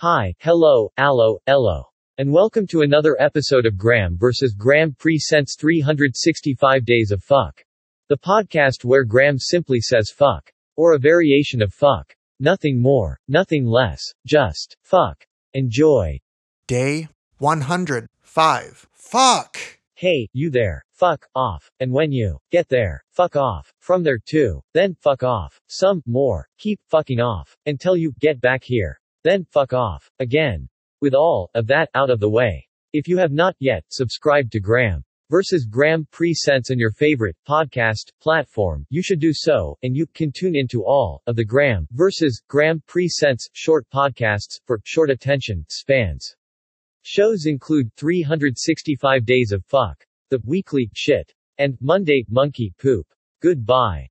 Hi, hello, allo, ello. And welcome to another episode of Graeme vs. Graeme Presents 365 Days of Fuck. The podcast where Graeme simply says fuck. Or a variation of fuck. Nothing more, nothing less, just fuck. Enjoy. Day 105. Fuck! Hey, you there. Fuck off. And when you get there, fuck off. From there too. Then fuck off. Some more. Keep fucking off until you get back here. Then fuck off again. With all of that out of the way. If you have not yet subscribed to Graeme versus Graeme Presents on your favorite podcast platform, you should do so, and you can tune into all of the Graeme versus Graeme Presents short podcasts for short attention spans. Shows include 365 Days of Fuck, The Weekly Shit, and Monday Monkey Poop. Goodbye.